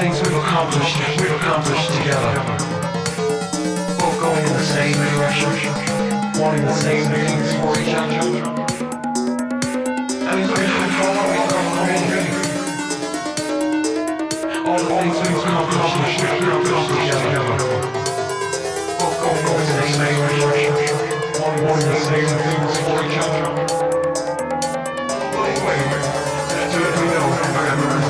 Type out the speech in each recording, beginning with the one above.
things we've accomplished, we've accomplished together. Both going in the same direction, wanting the same things for each other. And mean, look at how far we've come already. All the things we've accomplished, we've accomplished together. Both going in the same direction, wanting the same things for each other. Wait, wait, wait. Do it, we know. I got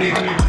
How many, how